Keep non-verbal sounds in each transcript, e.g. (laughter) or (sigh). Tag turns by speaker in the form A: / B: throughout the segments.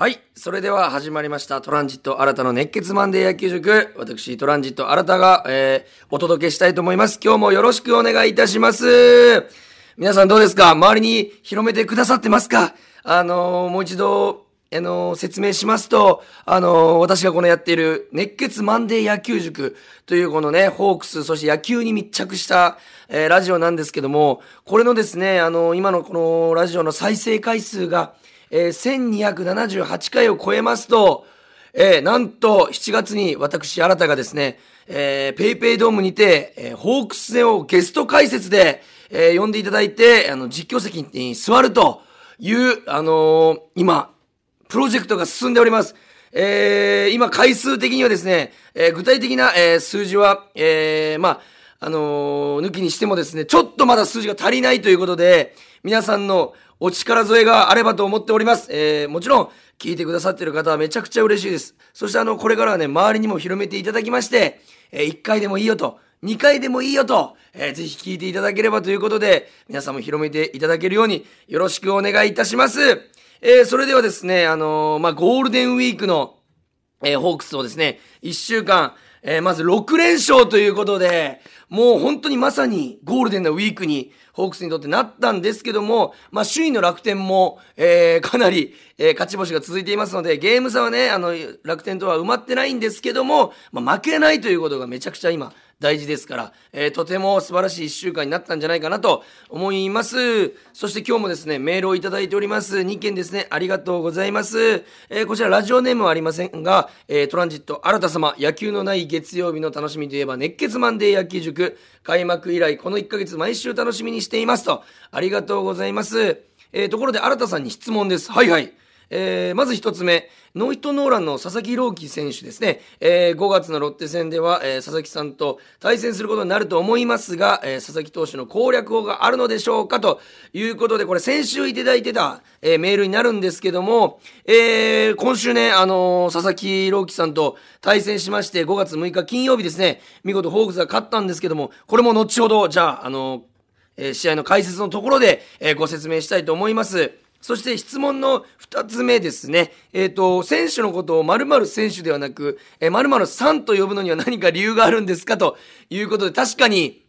A: はい。それでは始まりました。トランジット新たの熱血マンデー野球塾。私、トランジット新たが、えー、お届けしたいと思います。今日もよろしくお願いいたします。皆さんどうですか？周りに広めてくださってますか？あのーもう一度、あのー説明しますと、あのー私がこのやっている熱血マンデー野球塾というこのね、ホークス、そして野球に密着した、えラジオなんですけども、これのですね、あの今のこのラジオの再生回数が、えー1278回を超えますと、えーなんと7月に私、新たがですね、えーペイペイドームにて、えーホークス戦をゲスト解説で、えー呼んでいただいて、あの、実況席に座るという、あのー今、プロジェクトが進んでおります。えー今、回数的にはですね、えー具体的な、えー数字は、えーまあ、あのー抜きにしてもですね、ちょっとまだ数字が足りないということで、皆さんのお力添えがあればと思っております。えーもちろん、聞いてくださってる方はめちゃくちゃ嬉しいです。そしてあの、これからはね、周りにも広めていただきまして、え1回でもいいよと、2回でもいいよと、えーぜひ聞いていただければということで、皆さんも広めていただけるようによろしくお願いいたします。えーそれではですね、あのーまあ、ゴールデンウィークの、えーホークスをですね、1週間、えーまず6連勝ということで、もう本当にまさにゴールデンなウィークに、ホークスにとってなったんですけども、まあ、首位の楽天も、えーかなり、えー勝ち星が続いていますので、ゲーム差はね、あの、楽天とは埋まってないんですけども、まあ、負けないということがめちゃくちゃ今、大事ですから、えーとても素晴らしい1週間になったんじゃないかなと思います。そして今日もですね、メールをいただいております。2件ですね、ありがとうございます。えーこちらラジオネームはありませんが、えートランジット新田様、野球のない月曜日の楽しみといえば熱血マンデー野球塾、開幕以来この1ヶ月毎週楽しみにしていますと、ありがとうございます。えーところで新田さんに質問です。はいはい。えーまず一つ目、ノーヒットノーランの佐々木朗希選手ですね。えー5月のロッテ戦では、えー佐々木さんと対戦することになると思いますが、えー佐々木投手の攻略法があるのでしょうかということで、これ先週いただいてた、えメールになるんですけども、え今週ね、あの佐々木朗希さんと対戦しまして、5月6日金曜日ですね、見事ホークスが勝ったんですけども、これも後ほど、じゃあ、あのえ試合の解説のところで、えご説明したいと思います。そして質問の二つ目ですね。えっ、と、選手のことを〇〇選手ではなく、えー、〇〇さんと呼ぶのには何か理由があるんですか？ということで、確かに、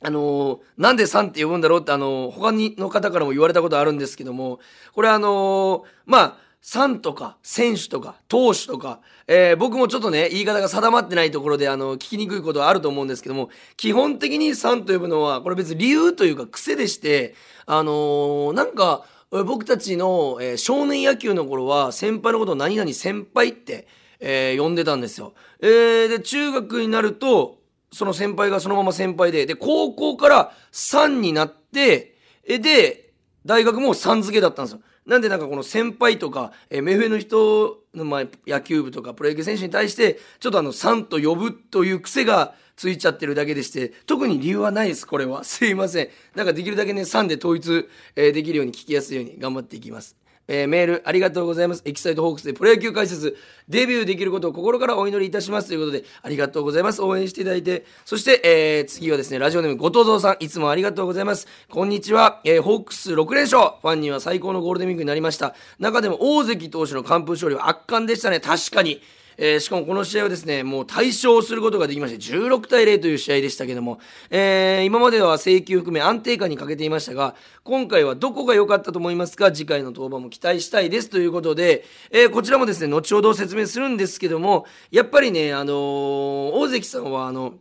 A: あのーなんでさんって呼ぶんだろうって、あのー他の方からも言われたことあるんですけども、これあのーまあ、さんとか、選手とか、投手とか、えー僕もちょっとね、言い方が定まってないところで、あの、聞きにくいことはあると思うんですけども、基本的にさんと呼ぶのは、これ別に理由というか癖でして、あのなんか、僕たちの、えー少年野球の頃は、先輩のことを何々先輩って、えー呼んでたんですよ。えーで、中学になると、その先輩がそのまま先輩で、で、高校から3になって、え、で、大学も3付けだったんですよ。なんでなんかこの先輩とか、えー、メフェの人の、まあ、野球部とかプロ野球選手に対して、ちょっとあの、3と呼ぶという癖がついちゃってるだけでして、特に理由はないです、これは。すいません。なんかできるだけね、3で統一、えーできるように聞きやすいように頑張っていきます。えーメールありがとうございます。エキサイトホークスでプロ野球解説、デビューできることを心からお祈りいたしますということで、ありがとうございます。応援していただいて、そして、えー次はですね、ラジオネーム後藤蔵さん、いつもありがとうございます。こんにちは。えーホークス6連勝。ファンには最高のゴールデンウィークになりました。中でも大関投手の完封勝利は圧巻でしたね。確かに。えーしかもこの試合はですね、もう大勝することができまして、16対0という試合でしたけども、えー今までは請求含め安定感に欠けていましたが、今回はどこが良かったと思いますか？次回の登板も期待したいです。ということで、えーこちらもですね、後ほど説明するんですけども、やっぱりね、あのー大関さんは、あの、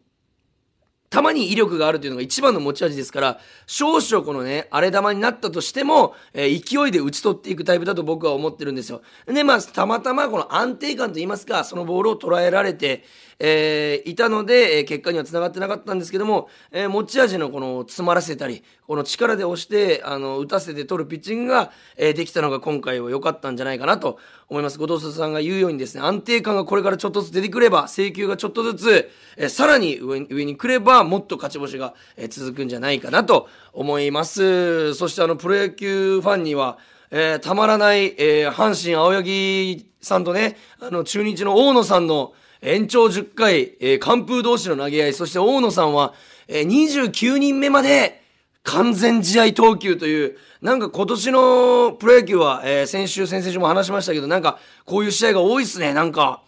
A: たまに威力があるというのが一番の持ち味ですから、少々このね、荒れ玉になったとしても、えー勢いで打ち取っていくタイプだと僕は思ってるんですよ。で、まあ、たまたまこの安定感といいますか、そのボールを捉えられて、えーいたので、えー結果にはつながってなかったんですけども、えー持ち味のこの詰まらせたり、この力で押して、あの、打たせて取るピッチングが、えーできたのが今回は良かったんじゃないかなと思います。後藤さんが言うようにですね、安定感がこれからちょっとずつ出てくれば、請求がちょっとずつ、えーさらに上に上に来れば、もっと勝ち星が、えー続くんじゃないかなと思います。そしてあの、プロ野球ファンには、えーたまらない、えー阪神青柳さんとね、あの、中日の大野さんの延長10回、えー完封同士の投げ合い、そして大野さんは、えー29人目まで完全試合投球という、なんか今年のプロ野球は、えー先週、先々週も話しましたけど、なんかこういう試合が多いっすね。なんか、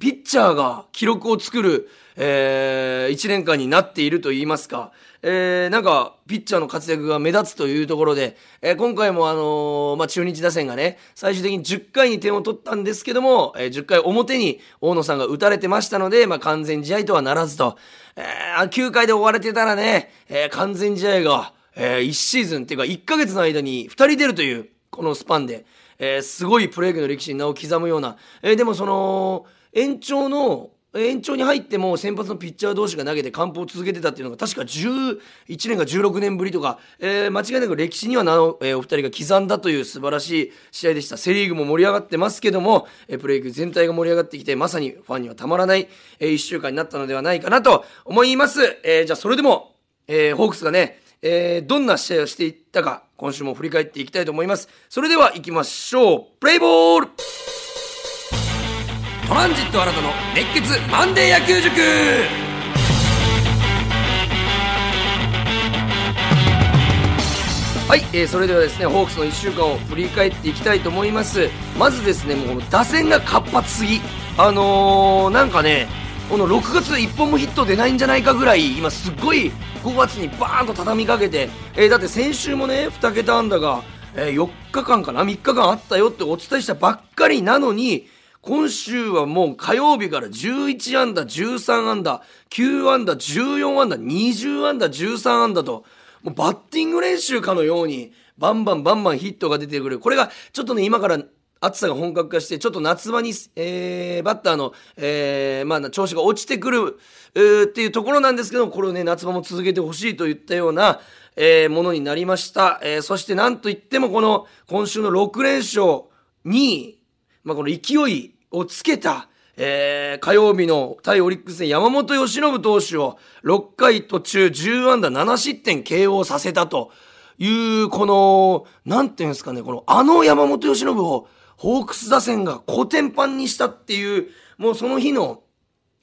A: ピッチャーが記録を作る、え1年間になっていると言いますか、えーなんか、ピッチャーの活躍が目立つというところで、えー今回もあのーまあ、中日打線がね、最終的に10回に点を取ったんですけども、えー10回表に大野さんが打たれてましたので、まあ、完全試合とはならずと、えー9回で終われてたらね、えー完全試合が、え1シーズンっていうか1ヶ月の間に2人出るという、このスパンで、えーすごいプロ野球の歴史に名を刻むような、えーでもその、延長の、延長に入っても先発のピッチャー同士が投げて完封を続けてたっていうのが確か11年か16年ぶりとか、えー間違いなく歴史には名を、えーお二人が刻んだという素晴らしい試合でした。セリーグも盛り上がってますけども、えープロ野球全体が盛り上がってきて、まさにファンにはたまらない、え1週間になったのではないかなと思います。えーじゃあそれでも、えーホークスがね、えーどんな試合をしていったか、今週も振り返っていきたいと思います。それでは行きましょう。プレイボールトランジット新たの熱血マンデー野球塾。はい、えーそれではですねホークスの1週間を振り返っていきたいと思います。まずですねもうこの打線が活発すぎ。あのー、なんかねこの6月1本もヒット出ないんじゃないかぐらい今すっごい5月にバーンと畳みかけて、えーだって先週もね2桁安打が、えー4日間かな3日間あったよってお伝えしたばっかりなのに今週はもう火曜日から11安打、13安打、9安打、14安打、20安打、13安打と、もうバッティング練習かのように、バンバンバンバンヒットが出てくる。これがちょっとね、今から暑さが本格化して、ちょっと夏場に、えー、バッターの、えー、まあ、調子が落ちてくる、えーっていうところなんですけど、これをね、夏場も続けてほしいといったような、えーものになりました。えーそしてなんといってもこの、今週の6連勝に、まあ、この勢いをつけた、えー火曜日の対オリックス戦山本由伸投手を6回途中10安打7失点 KO させたという、この、なんていうんですかね、この、あの山本由伸をホークス打線がコテンパンにしたっていう、もうその日の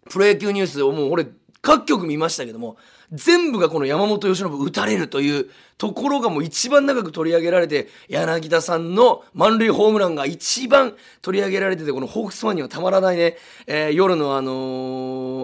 A: プロ野球ニュースをもう俺各局見ましたけども全部がこの山本由伸打たれるというところがもう一番長く取り上げられて柳田さんの満塁ホームランが一番取り上げられててこのホークスファンにはたまらないね、えー夜のあの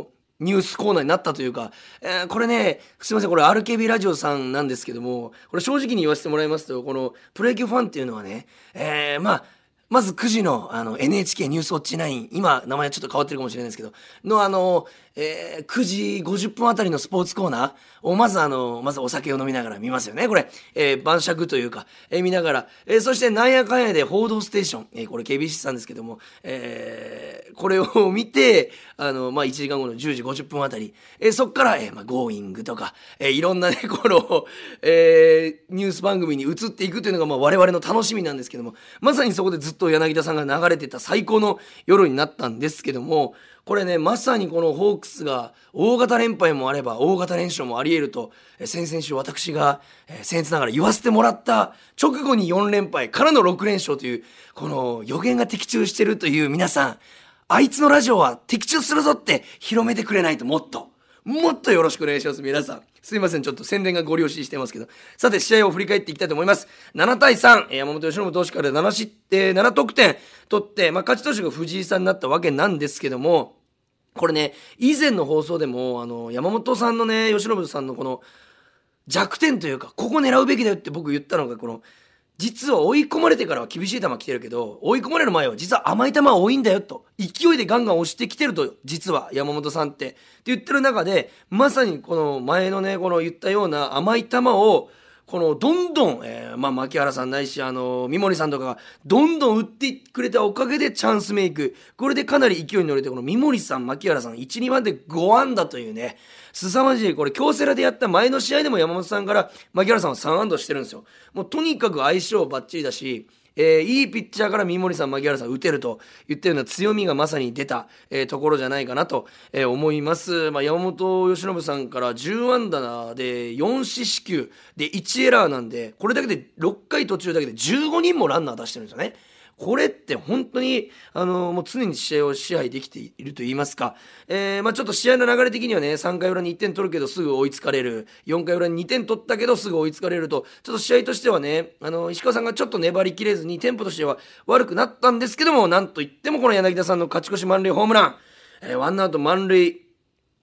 A: ーニュースコーナーになったというか、えーこれね、すいません、これ RKB ラジオさんなんですけども、これ正直に言わせてもらいますと、このプロ野球ファンっていうのはね、えーまあ、まず9時のあの NHK ニュースウォッチ9、今名前はちょっと変わってるかもしれないですけど、のあの、えー9時50分あたりのスポーツコーナー。をまずあの、まずお酒を飲みながら見ますよね、これ。えー晩酌というか、えー見ながら、えーそしてなんやかんやで報道ステーション、えーこれ KBC さんですけども、えーこれを (laughs) 見て、あの、まあ、1時間後の10時50分あたり、えーそっから、えーまあ、Going とか、えーいろんなね、(laughs) この、えーニュース番組に移っていくというのが、まあ、我々の楽しみなんですけども、まさにそこでずっと柳田さんが流れてた最高の夜になったんですけども、これね、まさにこのホークスが大型連敗もあれば大型連勝もあり得ると、先々週私が、えー僭越ながら言わせてもらった直後に4連敗からの6連勝という、この予言が的中してるという皆さん、あいつのラジオは的中するぞって広めてくれないともっと、もっとよろしくお願いします、皆さん。すいません、ちょっと宣伝がご了承してますけど。さて、試合を振り返っていきたいと思います。7対3、山本由伸投手から7失点、7得点取って、まあ、勝ち投手が藤井さんになったわけなんですけども、これね、以前の放送でも、あの、山本さんのね、由伸さんのこの、弱点というか、ここ狙うべきだよって僕言ったのが、この、実は追い込まれてからは厳しい球来てるけど、追い込まれる前は実は甘い球は多いんだよと。勢いでガンガン押してきてると、実は山本さんって。って言ってる中で、まさにこの前のね、この言ったような甘い球を、このどんどん、えーまあ、牧原さんないし、あの、三森さんとかが、どんどん売ってくれたおかげでチャンスメイク。これでかなり勢いに乗れて、この三森さん、牧原さん、1、2番で5安打というね、凄まじい、これ、京セラでやった前の試合でも山本さんから、牧原さんは3安打してるんですよ。もうとにかく相性バッチリだし、えーいいピッチャーから三森さん、牧原さん打てると言ったような強みがまさに出た、えーところじゃないかなと、えー思います。まあ、山本由伸さんから10安打で4四死球で1エラーなんで、これだけで6回途中だけで15人もランナー出してるんですよね。これって本当に、あのもう常に試合を支配できていると言いますか、えー、まあちょっと試合の流れ的にはね、3回裏に1点取るけどすぐ追いつかれる、4回裏に2点取ったけどすぐ追いつかれると、ちょっと試合としてはね、あの石川さんがちょっと粘りきれずに、テンポとしては悪くなったんですけども、なんといってもこの柳田さんの勝ち越し満塁ホームラン、えー、ワンアウト満塁、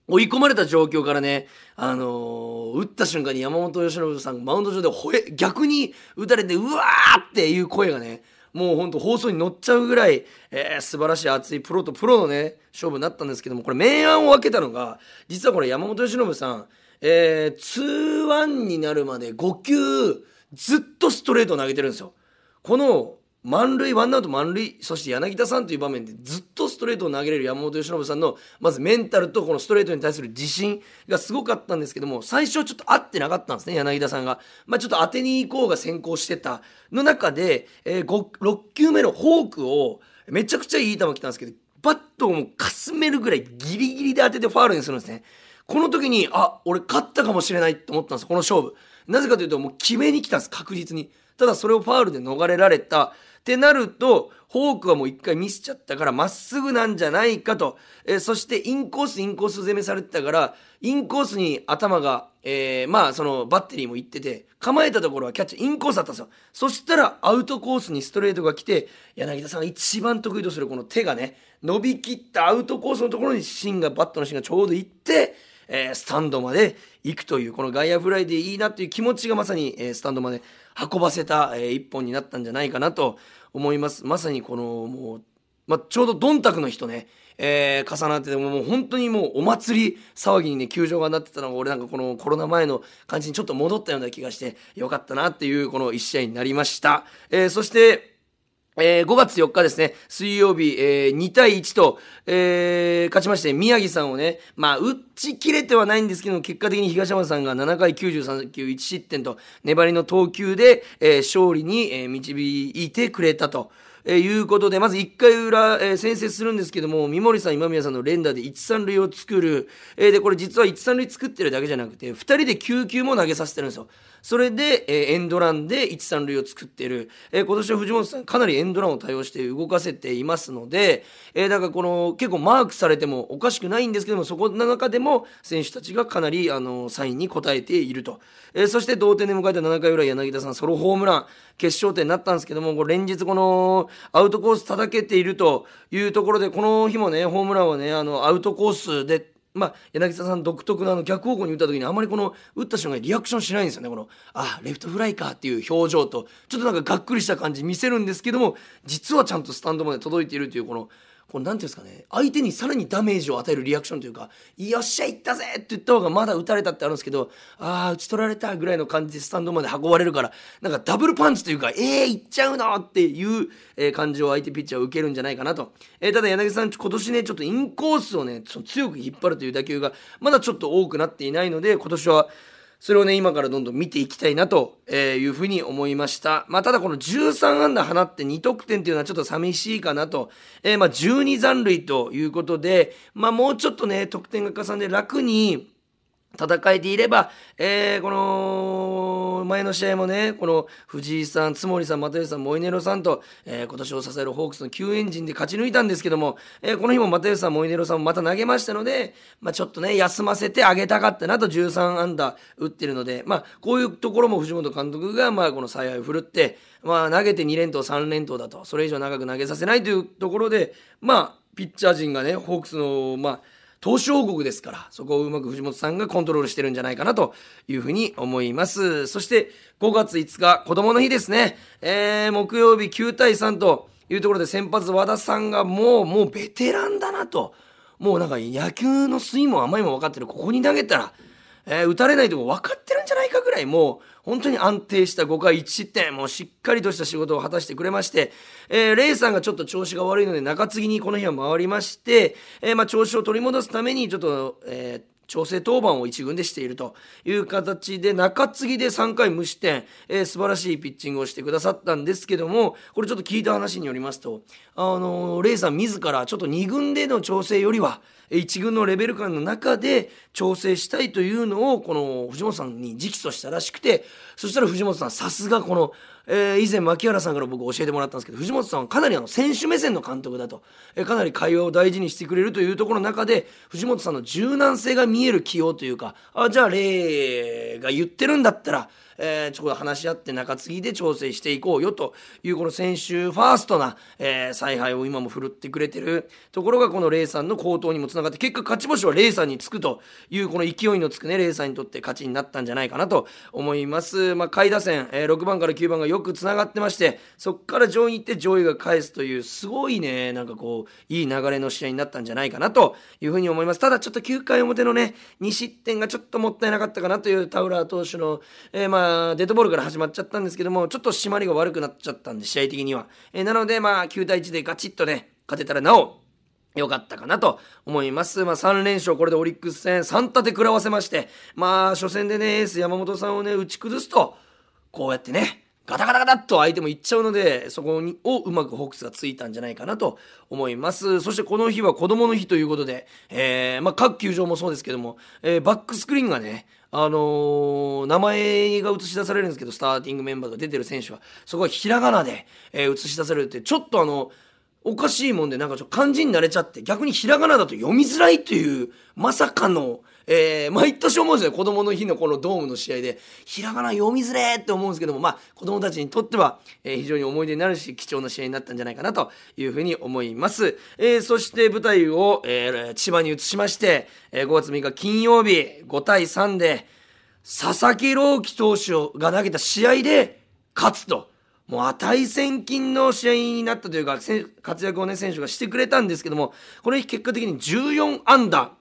A: 追い込まれた状況からね、あのー、打った瞬間に山本由伸さんマウンド上でほえ、逆に打たれて、うわーっていう声がね、もうほんと放送に乗っちゃうぐらい、えー、素晴らしい熱いプロとプロのね、勝負になったんですけども、これ明暗を分けたのが、実はこれ山本由伸さん、えー、2-1になるまで5球、ずっとストレート投げてるんですよ。この満塁、ワンアウト満塁、そして柳田さんという場面でずっとストレートを投げれる山本由伸さんの、まずメンタルとこのストレートに対する自信がすごかったんですけども、最初ちょっと合ってなかったんですね、柳田さんが。まあちょっと当てに行こうが先行してたの中で、えー、6球目のフォークを、めちゃくちゃいい球来たんですけど、バットをもうかすめるぐらいギリギリで当ててファールにするんですね。この時に、あ、俺勝ったかもしれないと思ったんです、この勝負。なぜかというと、もう決めに来たんです、確実に。ただそれをファールで逃れられた。ってなると、フォークはもう一回ミスちゃったから、まっすぐなんじゃないかと。えー、そしてインコース、インコース攻めされてたから、インコースに頭が、えー、まあ、そのバッテリーも行ってて、構えたところはキャッチ、インコースだったんですよ。そしたら、アウトコースにストレートが来て、柳田さんが一番得意とするこの手がね、伸びきったアウトコースのところに芯が、バットの芯がちょうど行って、えー、スタンドまで行くという、この外野フライでいいなという気持ちがまさに、えー、スタンドまで運ばせた、えー、一本になったんじゃないかなと思います。まさにこのもう、ま、ちょうどどんたくの人ね、えー、重なっててももう本当にもうお祭り騒ぎにね球場がなってたのが俺なんかこのコロナ前の感じにちょっと戻ったような気がしてよかったなっていうこの1試合になりました。えー、そしてえー、5月4日ですね、水曜日、えー、2対1と、えー、勝ちまして、宮城さんをね、まあ、打ち切れてはないんですけど、結果的に東山さんが7回93球1失点と、粘りの投球で、えー、勝利に、え、導いてくれたと。えー、いうことで、まず1回裏、えー、先制するんですけども、三森さん、今宮さんの連打で1、3塁を作る。えー、で、これ実は1、3塁作ってるだけじゃなくて、2人で9球も投げさせてるんですよ。それで、えー、エンドランで1、3塁を作っている。えー、今年は藤本さん、かなりエンドランを対応して動かせていますので、えー、だからこの、結構マークされてもおかしくないんですけども、そこの中でも選手たちがかなり、あの、サインに応えていると。えー、そして同点で迎えた7回裏、柳田さん、ソロホームラン、決勝点になったんですけども、これ連日この、アウトコース叩けているというところで、この日もね、ホームランはね、あの、アウトコースで、まあ、柳田さん独特のあの逆方向に打った時にあまりこの打った瞬間にリアクションしないんですよね。この、あ、レフトフライかっていう表情と、ちょっとなんかがっくりした感じ見せるんですけども、実はちゃんとスタンドまで届いているというこの、このなんていうんですかね相手にさらにダメージを与えるリアクションというか「よっしゃ行ったぜ!」って言った方がまだ打たれたってあるんですけど「ああ打ち取られた」ぐらいの感じでスタンドまで運ばれるからなんかダブルパンチというか「えー、行っちゃうの?」っていう、感じを相手ピッチャーは受けるんじゃないかなと、えー、ただ柳さん今年ねちょっとインコースをね強く引っ張るという打球がまだちょっと多くなっていないので今年はそれをね、今からどんどん見ていきたいなというふうに思いました。まあ、ただこの13安打放って2得点っていうのはちょっと寂しいかなと。えー、まあ、12残塁ということで、まあ、もうちょっとね、得点が重ね楽に、戦えていれば、えー、この前の試合もね、この藤井さん、津森さん、又吉さん、モイネロさんと、えー、今年を支えるホークスの救援陣で勝ち抜いたんですけども、えー、この日も又吉さん、モイネロさんもまた投げましたので、まあ、ちょっとね、休ませてあげたかったなと13安打打ってるので、まあ、こういうところも藤本監督が、まあ、この采配を振るって、まあ、投げて2連投、3連投だと、それ以上長く投げさせないというところで、まあ、ピッチャー陣がね、ホークスの、まあ、投資王国ですから、そこをうまく藤本さんがコントロールしてるんじゃないかなというふうに思います。そして5月5日、子供の日ですね。えー、木曜日9対3というところで先発和田さんがもう、もうベテランだなと。もうなんか野球のスイングも甘いも分かってる。ここに投げたら、えー、打たれないとこ分かってるんじゃないかぐらいもう本当に安定した5回1失点もうしっかりとした仕事を果たしてくれまして、えー、レイさんがちょっと調子が悪いので中継ぎにこの日は回りまして、えー、まあ調子を取り戻すためにちょっと、えー調整当番を1軍でしているという形で中継ぎで3回無失点、えー、素晴らしいピッチングをしてくださったんですけどもこれちょっと聞いた話によりますとあのー、レイさん自らちょっと2軍での調整よりは1軍のレベル感の中で調整したいというのをこの藤本さんに直訴したらしくてそしたら藤本さんさすがこの、えー、以前牧原さんから僕教えてもらったんですけど藤本さんはかなりあの選手目線の監督だと、えー、かなり会話を大事にしてくれるというところの中で藤本さんの柔軟性が見える起用というかあじゃあレイが言ってるんだったらえー、ちょっと話し合って中継ぎで調整していこうよというこの選手ファーストな、えー、采配を今も振るってくれてるところがこのレイさんの好投にもつながって結果勝ち星はレイさんにつくというこの勢いのつくねレイさんにとって勝ちになったんじゃないかなと思います。まあ、下位打線、えー、6番から9番がよくつながってましてそこから上位に行って上位が返すというすごいねなんかこういい流れの試合になったんじゃないかなというふうに思います。ただちょっと9回表のね2失点がちょっともったいなかったかなというタウラー投手の、えー、まあデッドボールから始まっちゃったんですけどもちょっと締まりが悪くなっちゃったんで試合的には、えー、なのでまあ9対1でガチッとね勝てたらなお良かったかなと思います。まあ、3連勝、これでオリックス戦3立て食らわせまして、まあ、初戦でね、エース山本さんをね、打ち崩すと、こうやってね、ガタガタガタっと相手もいっちゃうので、そこにをうまくホークスがついたんじゃないかなと思います。そしてこの日は子供の日ということで、えー、まあ、各球場もそうですけども、えー、バックスクリーンがね、あの、名前が映し出されるんですけど、スターティングメンバーが出てる選手は、そこはひらがなで、え、映し出されるって、ちょっとあの、おかしいもんで、なんかちょっと漢字になれちゃって、逆にひらがなだと読みづらいという、まさかの、えー、毎年思うんですよ。子供の日のこのドームの試合で、ひらがな読みづれって思うんですけども、まあ、子供たちにとっては、えー、非常に思い出になるし、貴重な試合になったんじゃないかなというふうに思います。えー、そして舞台を、えー、千葉に移しまして、えー、5月6日金曜日、5対3で、佐々木朗希投手が投げた試合で勝つと。もう値千金の試合になったというか、活躍をね、選手がしてくれたんですけども、この日結果的に14安打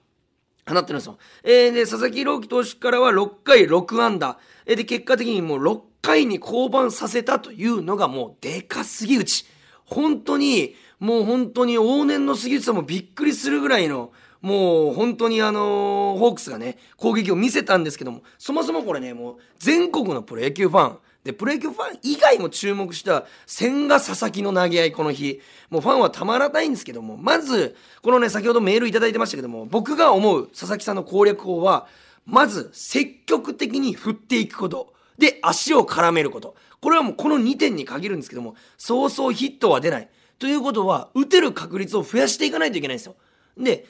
A: 放ってるんですよ。えー、で、佐々木朗希投手からは6回6安打。えー、で、結果的にもう6回に降板させたというのがもうでかすぎ打ち。本当に、もう本当に往年の杉内さんもびっくりするぐらいの、もう本当にあのー、ホークスがね、攻撃を見せたんですけども、そもそもこれね、もう全国のプロ野球ファン、で、プロ野球ファン以外も注目した千賀佐々木の投げ合い、この日。もうファンはたまらないんですけども、まず、このね、先ほどメールいただいてましたけども、僕が思う佐々木さんの攻略法は、まず、積極的に振っていくこと。で、足を絡めること。これはもうこの2点に限るんですけども、そうそうヒットは出ない。ということは、打てる確率を増やしていかないといけないんですよ。で、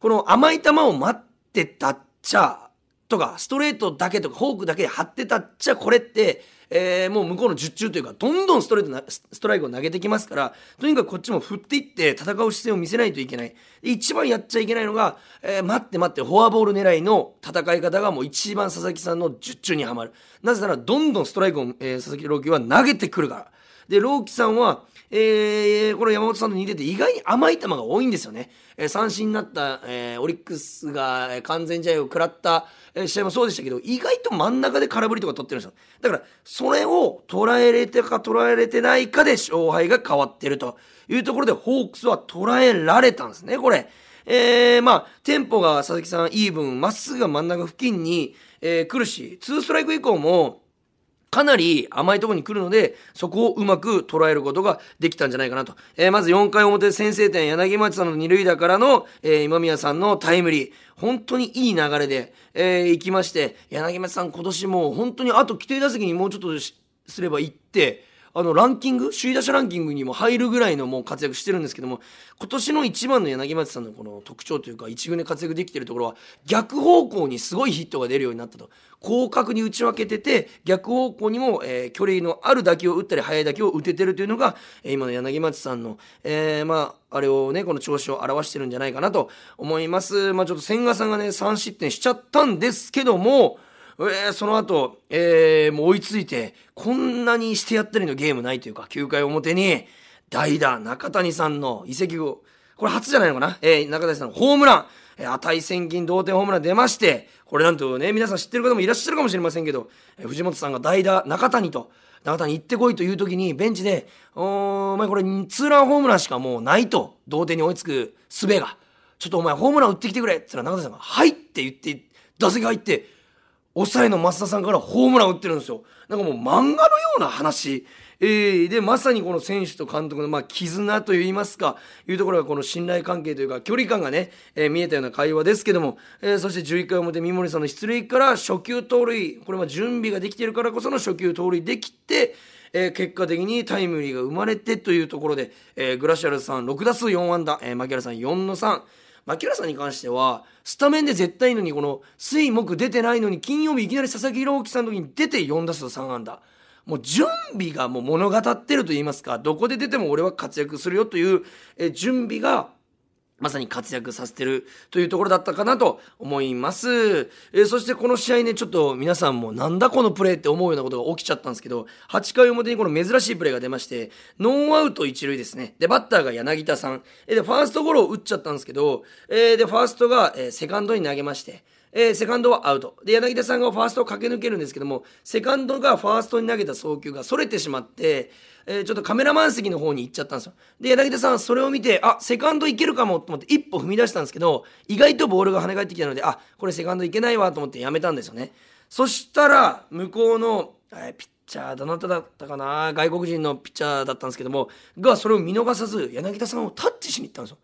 A: この甘い球を待ってたっちゃ、とか、ストレートだけとか、フォークだけで張ってたっちゃ、これって、えー、もう向こうの術中というか、どんどんストレートな、ストライクを投げてきますから、とにかくこっちも振っていって戦う姿勢を見せないといけない。一番やっちゃいけないのが、えー、待って待って、フォアボール狙いの戦い方がもう一番佐々木さんの術中にはまる。なぜなら、どんどんストライクを、えー、佐々木朗希は投げてくるから。で、朗希さんは、えー、これ山本さんと似てて意外に甘い球が多いんですよね。えー、三振になった、えー、オリックスが完全試合を食らった、え、試合もそうでしたけど、意外と真ん中で空振りとか取ってるんですよ。だから、それを捉えれてか捉えれてないかで勝敗が変わってるというところで、ホークスは捉えられたんですね、これ。えー、まあ、テンポが佐々木さんいい分、まっすぐが真ん中付近に、えー、来るし、ツーストライク以降も、かなり甘いところに来るので、そこをうまく捉えることができたんじゃないかなと。えー、まず4回表先制点、柳町さんの二塁打からの、えー、今宮さんのタイムリー。本当にいい流れで、えー、行きまして、柳町さん今年も本当にあと規定打席にもうちょっとすれば行って、あの、ランキング、首位打者ランキングにも入るぐらいのもう活躍してるんですけども、今年の一番の柳町さんのこの特徴というか、一軍で活躍できてるところは、逆方向にすごいヒットが出るようになったと。広角に打ち分けてて、逆方向にも、えー、距離のある打球を打ったり、速い打球を打ててるというのが、え、今の柳町さんの、えー、まあ、あれをね、この調子を表してるんじゃないかなと思います。まあ、ちょっと千賀さんがね、3失点しちゃったんですけども、えー、その後、えー、もう追いついて、こんなにしてやったりのゲームないというか、9回表に、代打、中谷さんの移籍後、これ初じゃないのかな？えー、中谷さんのホームラン、えー、値千金同点ホームラン出まして、これなんとね、皆さん知ってる方もいらっしゃるかもしれませんけど、えー、藤本さんが代打、中谷と、中谷行ってこいという時に、ベンチで、お前これ、ツーランホームランしかもうないと、同点に追いつく術が。ちょっとお前ホームラン打ってきてくれって言ったら中谷さんが、はいって言って、打席入って、抑えの増田さんからホームラン打ってるんですよ。なんかもう漫画のような話。えー、で、まさにこの選手と監督の、まあ、絆といいますか、いうところがこの信頼関係というか、距離感がね、えー、見えたような会話ですけども、えー、そして11回表、三森さんの出塁から初球盗塁、これは準備ができているからこその初球盗塁できて、えー、結果的にタイムリーが生まれてというところで、えー、グラシアルさん6打数4安打、えー、牧原さん4の3。牧原さんに関しては、スタメンで絶対いいのに、この、水木出てないのに、金曜日いきなり佐々木朗希さんの時に出て4打数3安打。もう準備がもう物語ってると言いますか、どこで出ても俺は活躍するよという、え準備がまさに活躍させてるというところだったかなと思います。えー、そしてこの試合ね、ちょっと皆さんもなんだこのプレーって思うようなことが起きちゃったんですけど、8回表にこの珍しいプレーが出まして、ノーアウト1塁ですね。で、バッターが柳田さんえ。で、ファーストゴロを打っちゃったんですけど、えー、で、ファーストが、え、セカンドに投げまして、えー、セカンドはアウト。で、柳田さんがファーストを駆け抜けるんですけども、セカンドがファーストに投げた送球が逸れてしまって、えー、ちょっとカメラマン席の方に行っちゃったんですよ。で、柳田さんそれを見て、あ、セカンドいけるかもと思って一歩踏み出したんですけど、意外とボールが跳ね返ってきたので、あ、これセカンドいけないわと思ってやめたんですよね。そしたら、向こうの、え、ピッチャー、どなただったかな外国人のピッチャーだったんですけども、がそれを見逃さず、柳田さんをタッチしに行ったんですよ。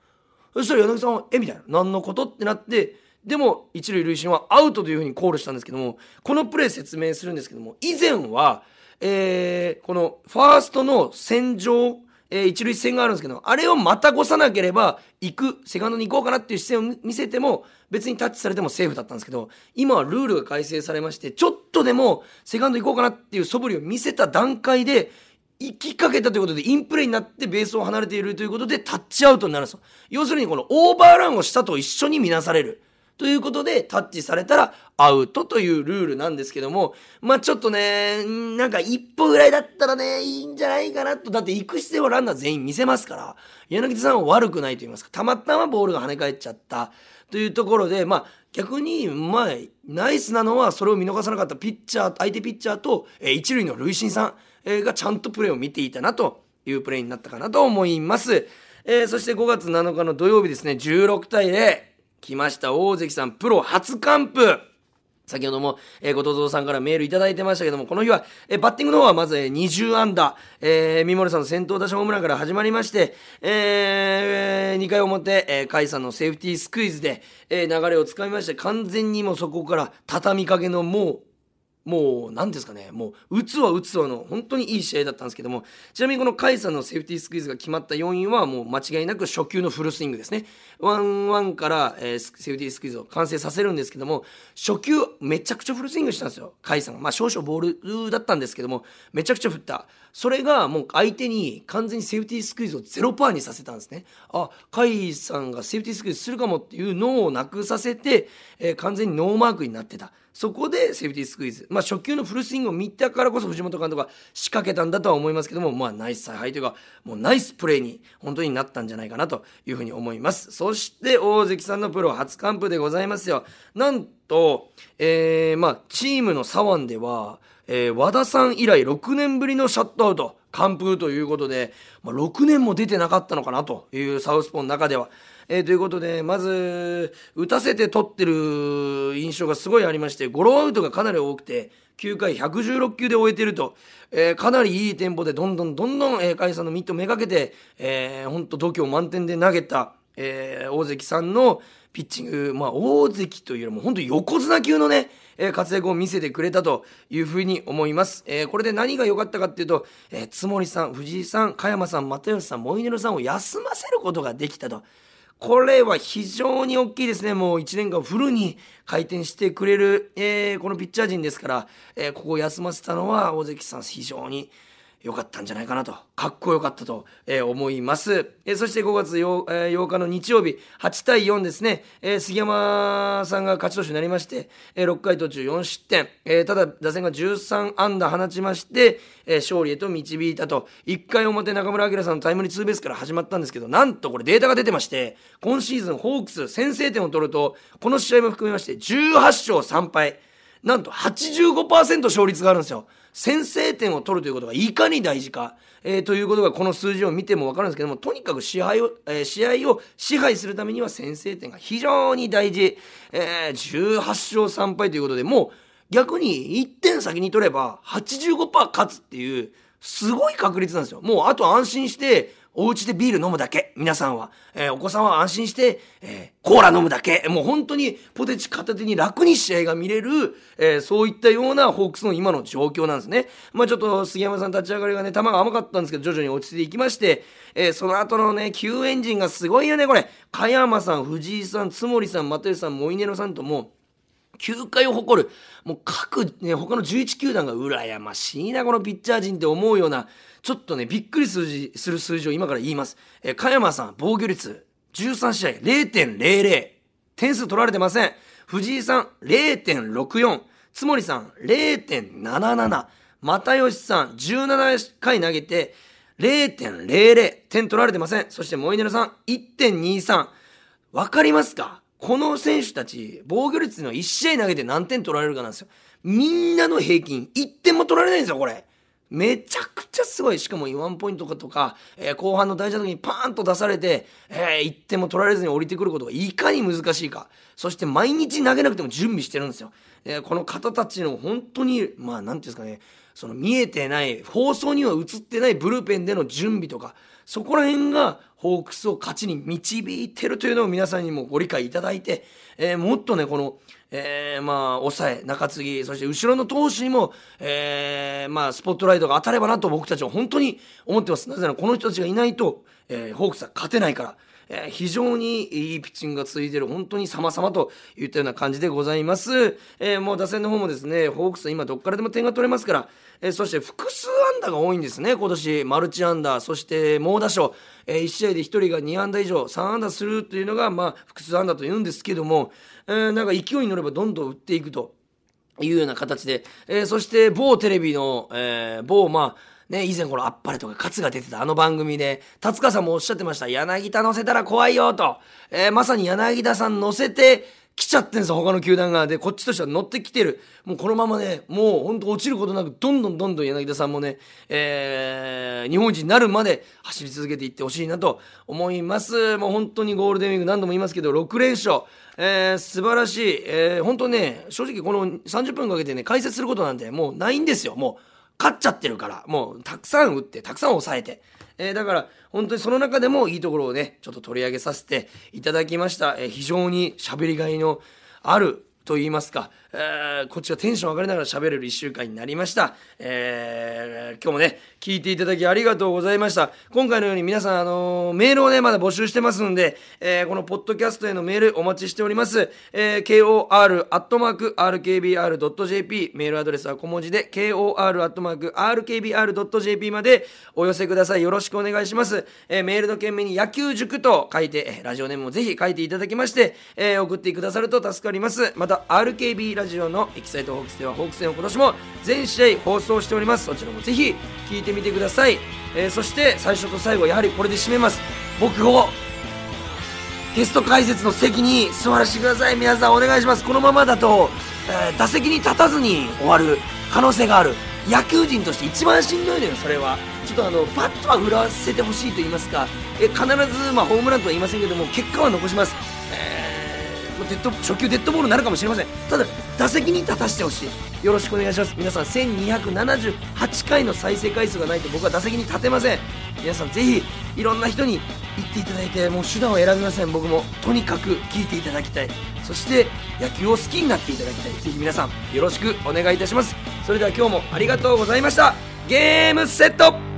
A: そしたら柳田さんは、えみたいな。何のこと？ってなって、でも一塁塁審はアウトというふうにコールしたんですけどもこのプレー説明するんですけども以前は、えー、このファーストの戦場えー、一塁線があるんですけど、あれをまた越さなければ、行く、セカンドに行こうかなっていう姿勢を見せても、別にタッチされてもセーフだったんですけど、今はルールが改正されまして、ちょっとでもセカンド行こうかなっていう素振りを見せた段階で、行きかけたということで、インプレーになってベースを離れているということで、タッチアウトになるんですよ。要するにこのオーバーランをしたと一緒に見なされる。ということで、タッチされたらアウトというルールなんですけども、まあちょっとね、なんか一歩ぐらいだったらね、いいんじゃないかなと。だって行く姿勢はランナー全員見せますから、柳田さんは悪くないと言いますか、たまたまボールが跳ね返っちゃったというところで、まあ逆に、まあ、ナイスなのはそれを見逃さなかったピッチャー、相手ピッチャーと、えー、一塁の塁審さん、え、がちゃんとプレーを見ていたなというプレーになったかなと思います。えー、そして5月7日の土曜日ですね、16対0。来ました大関さんプロ初完封。先ほども、えー、後藤さんからメールいただいてましたけども、この日は、えー、バッティングの方はまず、えー、20安打、えー、三森さんの先頭打者ホームランから始まりまして、えー、2回表、えー、甲斐さんのセーフティースクイズで、えー、流れをつかみまして、完全にもそこから畳みかけのもう、もう、何ですかね、もう、打つは打つわの、本当にいい試合だったんですけども、ちなみにこの甲斐さんのセーフティースクイズが決まった要因は、もう間違いなく初球のフルスイングですね。ワンワンから、えー、セーフティースクイズを完成させるんですけども、初球、めちゃくちゃフルスイングしたんですよ、甲斐さんが。まあ、少々ボールだったんですけども、めちゃくちゃ振った。それがもう相手に完全にセーフティースクイズをゼロパーにさせたんですね。あ、甲斐さんがセーフティースクイズするかもっていうのをなくさせて、えー、完全にノーマークになってた。そこでセーフティースクイズ。まあ、初球のフルスイングを見たからこそ藤本監督が仕掛けたんだとは思いますけども、まあ、ナイス采配というか、もうナイスプレーに本当になったんじゃないかなというふうに思います。そして、大関さんのプロ初完封でございますよ。なんと、えー、まあ、チームの左腕では、えー、和田さん以来6年ぶりのシャットアウト、完封ということで、まあ、6年も出てなかったのかなというサウスポーの中では。えー、ということで、まず、打たせて取ってる印象がすごいありまして、ゴロアウトがかなり多くて、9回116球で終えてると、えー、かなりいいテンポでどんどんどんどん、えー、甲斐さんのミットめがけて、えー、ほんと度胸満点で投げた、えー、大関さんのピッチング、まあ、大関というよりも本当横綱級のね、えー、活躍を見せてくれたというふうに思います。えー、これで何が良かったかっていうと、えー、津森さん、藤井さん、加山さん、又吉さん、モイネロさんを休ませることができたと。これは非常に大きいですね。もう1年間フルに回転してくれる、えー、このピッチャー陣ですから、えー、ここを休ませたのは大関さん非常に良かったんじゃないかなと、かっこよかったと、えー、思います。えー、そして5月 8,、えー、8日の日曜日、8対4ですね、えー、杉山さんが勝ち投手になりまして、えー、6回途中4失点、えー、ただ打線が13安打放ちまして、えー、勝利へと導いたと、1回表中村晃さんのタイムリーツーベースから始まったんですけど、なんとこれデータが出てまして、今シーズンホークス先制点を取ると、この試合も含めまして18勝3敗、なんと85%勝率があるんですよ。先制点を取るということがいかに大事か、えー、ということがこの数字を見ても分かるんですけどもとにかく試合を、えー、試合を支配するためには先制点が非常に大事、えー、18勝3敗ということでもう逆に1点先に取れば85%勝つっていうすごい確率なんですよ。もうあと安心してお家でビール飲むだけ。皆さんは。えー、お子さんは安心して、えー、コーラ飲むだけ。もう本当にポテチ片手に楽に試合が見れる、えー、そういったようなホークスの今の状況なんですね。まあちょっと杉山さん立ち上がりがね、球が甘かったんですけど、徐々に落ち着いていきまして、え、その後のね、救援陣がすごいよね、これ。加山さん、藤井さん、津森さん、又吉さん、モイネロさんとも、球界を誇る、もう各、ね、他の11球団が羨ましいな、このピッチャー陣って思うような、ちょっとね、びっくりするする数字を今から言います。えー、加山さん、防御率、13試合、0.00。点数取られてません。藤井さん、0.64。津森さん、0.77。又吉さん、17回投げて、0.00。点取られてません。そして、モイネルさん、1.23。わかりますか？この選手たち、防御率の1試合投げて何点取られるかなんですよ。みんなの平均、1点も取られないんですよ、これ。めちゃくちゃすごい。しかもワンポイントとか、えー、後半の大事な時にパーンと出されて、えー、1点も取られずに降りてくることがいかに難しいか。そして毎日投げなくても準備してるんですよ。えー、この方たちの本当に、まあ、なんていうんですかね、その見えてない、放送には映ってないブルペンでの準備とか、そこら辺がホークスを勝ちに導いてるというのを皆さんにもご理解いただいて、えー、もっとね、この、えー、まあ、抑え、中継ぎ、そして後ろの投手にも、えー、まあ、スポットライトが当たればなと僕たちは本当に思ってます。なぜならこの人たちがいないと、えー、ホークスは勝てないから。えー、非常にいいピッチングが続いている、本当に様々といったような感じでございます。えー、もう打線の方もですね、ホークスは今どっからでも点が取れますから、えー、そして複数安打が多いんですね、今年。マルチ安打、そして猛打賞、えー、1試合で1人が2安打以上、3安打するというのが、まあ、複数安打と言うんですけども、えー、なんか勢いに乗ればどんどん打っていくと。いうような形で、えー、そして某テレビの、えー、某まあね、以前このあっぱれとか勝が出てたあの番組で、達川さんもおっしゃってました。柳田乗せたら怖いよと。えー、まさに柳田さん乗せて、来ちゃってんすよ、他の球団が。で、こっちとしては乗ってきてる。もうこのままね、もうほんと落ちることなく、どんどんどんどん柳田さんもね、えー、日本一になるまで走り続けていってほしいなと思います。もう本当にゴールデンウィーク何度も言いますけど、6連勝。えー、素晴らしい。えー、本当ね、正直この30分かけてね、解説することなんてもうないんですよ、もう。勝っちゃってるから、もうたくさん打って、たくさん抑えて。えー、だから、本当にその中でもいいところをね、ちょっと取り上げさせていただきました。えー、非常に喋りがいのあると言いますか、えー、こっちがテンション上がりながら喋れる1週間になりました。えー、今日もね、聞いていただきありがとうございました。今回のように皆さん、あのー、メールをね、まだ募集してますんで、えー、このポッドキャストへのメールお待ちしております。えー、kor.rkbr.jp メールアドレスは小文字で kor.rkbr.jp までお寄せください。よろしくお願いします。えー、メールの件名に野球塾と書いて、ラジオネームもぜひ書いていただきまして、えー、送ってくださると助かります。また、RKB ラジオのエキサイトホークスではホークス戦を今年も全試合放送しております。そちらもぜひ聞いてみてください、えー、そして最初と最後やはりこれで締めます。僕をゲスト解説の席に座らせてください。皆さんお願いします。このままだと、えー、打席に立たずに終わる可能性がある。野球人として一番しんどいのよ。それは。ちょっとあのバットは振らせてほしいと言いますか。え必ず、まあ、ホームランとは言いませんけども結果は残します、えーデッド初球デッドボールになるかもしれません。ただ打席に立たせてほしい。よろしくお願いします。皆さん1278回の再生回数がないと僕は打席に立てません。皆さんぜひいろんな人に言っていただいてもう手段を選びません。僕もとにかく聞いていただきたい。そして野球を好きになっていただきたい。ぜひ皆さんよろしくお願いいたします。それでは今日もありがとうございました。ゲームセット